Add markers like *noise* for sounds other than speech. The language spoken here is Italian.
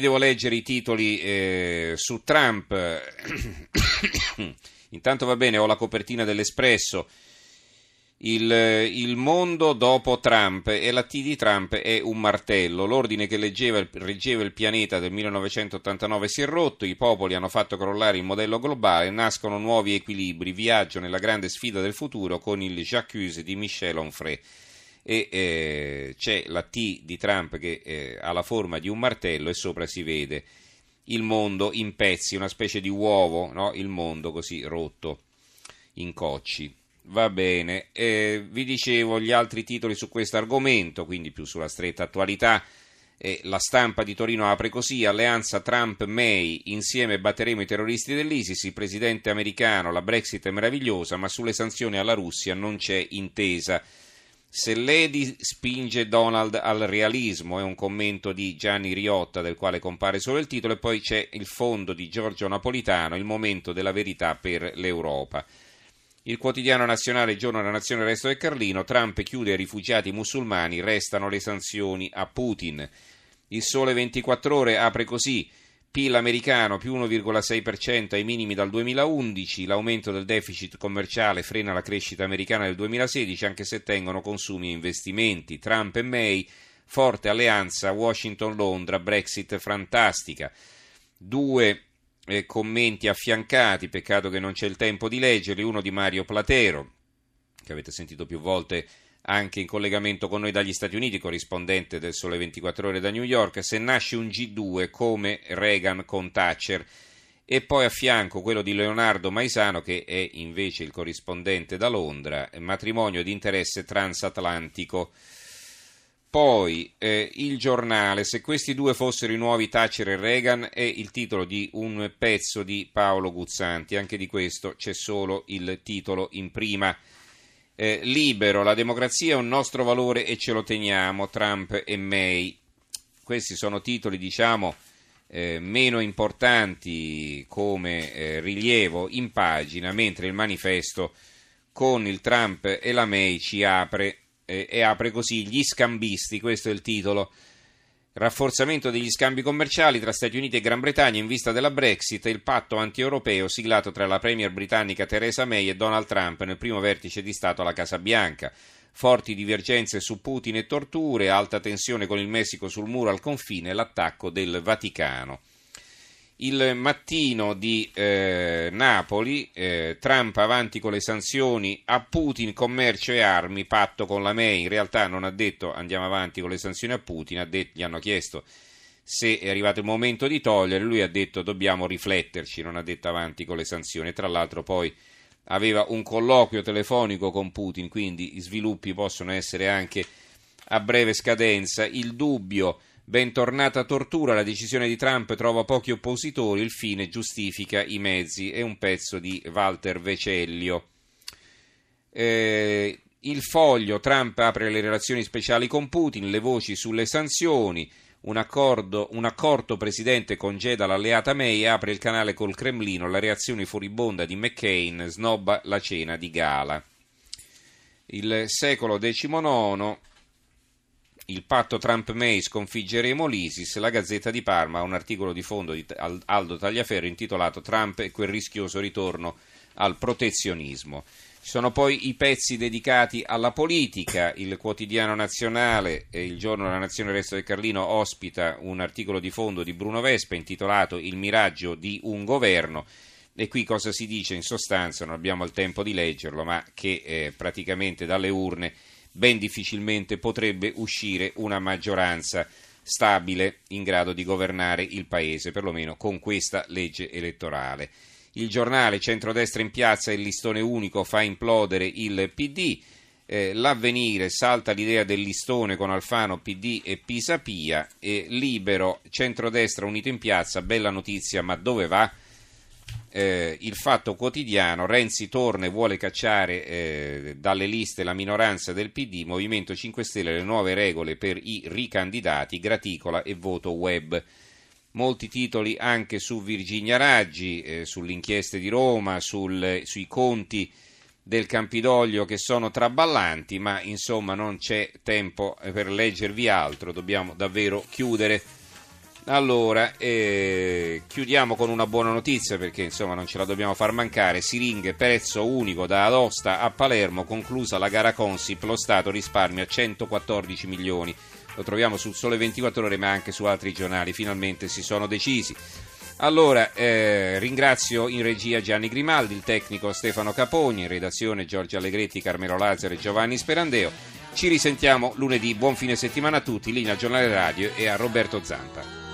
devo leggere i titoli eh, su Trump. *coughs* Intanto va bene, ho la copertina dell'Espresso. Il, il, mondo dopo Trump e la T di Trump è un martello. L'ordine che leggeva, reggeva il pianeta del 1989 si è rotto, i popoli hanno fatto crollare il modello globale, nascono nuovi equilibri, viaggio nella grande sfida del futuro con il J'accuse di Michel Onfray e eh, c'è la T di Trump che eh, ha la forma di un martello e sopra si vede il mondo in pezzi, una specie di uovo, no? il mondo così rotto in cocci. Va bene, eh, vi dicevo gli altri titoli su questo argomento, quindi più sulla stretta attualità. Eh, la stampa di Torino apre così: Alleanza Trump-May, insieme batteremo i terroristi dell'ISIS. Il presidente americano, la Brexit è meravigliosa, ma sulle sanzioni alla Russia non c'è intesa. Se Lady spinge Donald al realismo, è un commento di Gianni Riotta del quale compare solo il titolo e poi c'è il fondo di Giorgio Napolitano, il momento della verità per l'Europa. Il quotidiano nazionale Giorno della Nazione Resto del Carlino, Trump chiude ai rifugiati musulmani, restano le sanzioni a Putin. Il Sole 24 ore apre così PIL americano più 1,6% ai minimi dal 2011, l'aumento del deficit commerciale frena la crescita americana del 2016 anche se tengono consumi e investimenti. Trump e May, forte alleanza Washington-Londra, Brexit fantastica. Due eh, commenti affiancati, peccato che non c'è il tempo di leggerli, uno di Mario Platero, che avete sentito più volte anche in collegamento con noi dagli Stati Uniti, corrispondente del Sole 24 Ore da New York, se nasce un G2 come Reagan con Thatcher. E poi a fianco quello di Leonardo Maisano, che è invece il corrispondente da Londra, matrimonio di interesse transatlantico. Poi eh, il giornale, se questi due fossero i nuovi Thatcher e Reagan, è il titolo di un pezzo di Paolo Guzzanti, anche di questo c'è solo il titolo in prima eh, libero, la democrazia è un nostro valore e ce lo teniamo, Trump e May. Questi sono titoli, diciamo, eh, meno importanti come eh, rilievo in pagina, mentre il manifesto con il Trump e la May ci apre eh, e apre così gli scambisti, questo è il titolo Rafforzamento degli scambi commerciali tra Stati Uniti e Gran Bretagna in vista della Brexit e il patto anti-europeo siglato tra la premier britannica Theresa May e Donald Trump nel primo vertice di Stato alla Casa Bianca. Forti divergenze su Putin e torture, alta tensione con il Messico sul muro al confine e l'attacco del Vaticano. Il mattino di eh, Napoli, eh, Trump avanti con le sanzioni a Putin, commercio e armi, patto con la May. In realtà non ha detto andiamo avanti con le sanzioni a Putin, detto, gli hanno chiesto se è arrivato il momento di togliere, lui ha detto dobbiamo rifletterci, non ha detto avanti con le sanzioni. Tra l'altro poi aveva un colloquio telefonico con Putin, quindi i sviluppi possono essere anche a breve scadenza. Il dubbio Bentornata tortura, la decisione di Trump trova pochi oppositori, il fine giustifica i mezzi. È un pezzo di Walter Vecellio. Eh, il foglio, Trump apre le relazioni speciali con Putin, le voci sulle sanzioni, un, accordo, un accorto presidente congeda l'alleata May e apre il canale col Cremlino, la reazione furibonda di McCain snobba la cena di gala. Il secolo XIX il patto Trump-May sconfiggeremo l'ISIS, la Gazzetta di Parma ha un articolo di fondo di Aldo Tagliaferro intitolato Trump e quel rischioso ritorno al protezionismo. Ci sono poi i pezzi dedicati alla politica, il quotidiano nazionale e il giorno della Nazione Resto del Carlino ospita un articolo di fondo di Bruno Vespa intitolato Il miraggio di un governo. E qui cosa si dice in sostanza, non abbiamo il tempo di leggerlo, ma che eh, praticamente dalle urne ben difficilmente potrebbe uscire una maggioranza stabile in grado di governare il Paese, perlomeno con questa legge elettorale. Il giornale Centrodestra in piazza e il listone unico fa implodere il PD. Eh, l'avvenire salta l'idea del listone con Alfano, PD e Pisapia. E libero, centrodestra unito in piazza, bella notizia, ma dove va? Eh, il fatto quotidiano, Renzi torna e vuole cacciare eh, dalle liste la minoranza del PD, Movimento 5 Stelle le nuove regole per i ricandidati, graticola e voto web. Molti titoli anche su Virginia Raggi, eh, sulle inchieste di Roma, sul, sui conti del Campidoglio che sono traballanti, ma insomma non c'è tempo per leggervi altro, dobbiamo davvero chiudere Allora, eh, chiudiamo con una buona notizia perché insomma non ce la dobbiamo far mancare. Siringhe, prezzo unico da Adosta a Palermo, conclusa la gara Consip, lo Stato risparmia 114 milioni. Lo troviamo sul Sole 24 Ore ma anche su altri giornali, finalmente si sono decisi. Allora, eh, ringrazio in regia Gianni Grimaldi, il tecnico Stefano Capogni, in redazione Giorgio Allegretti, Carmelo Lazzaro e Giovanni Sperandeo. Ci risentiamo lunedì, buon fine settimana a tutti, linea Giornale Radio e a Roberto Zampa.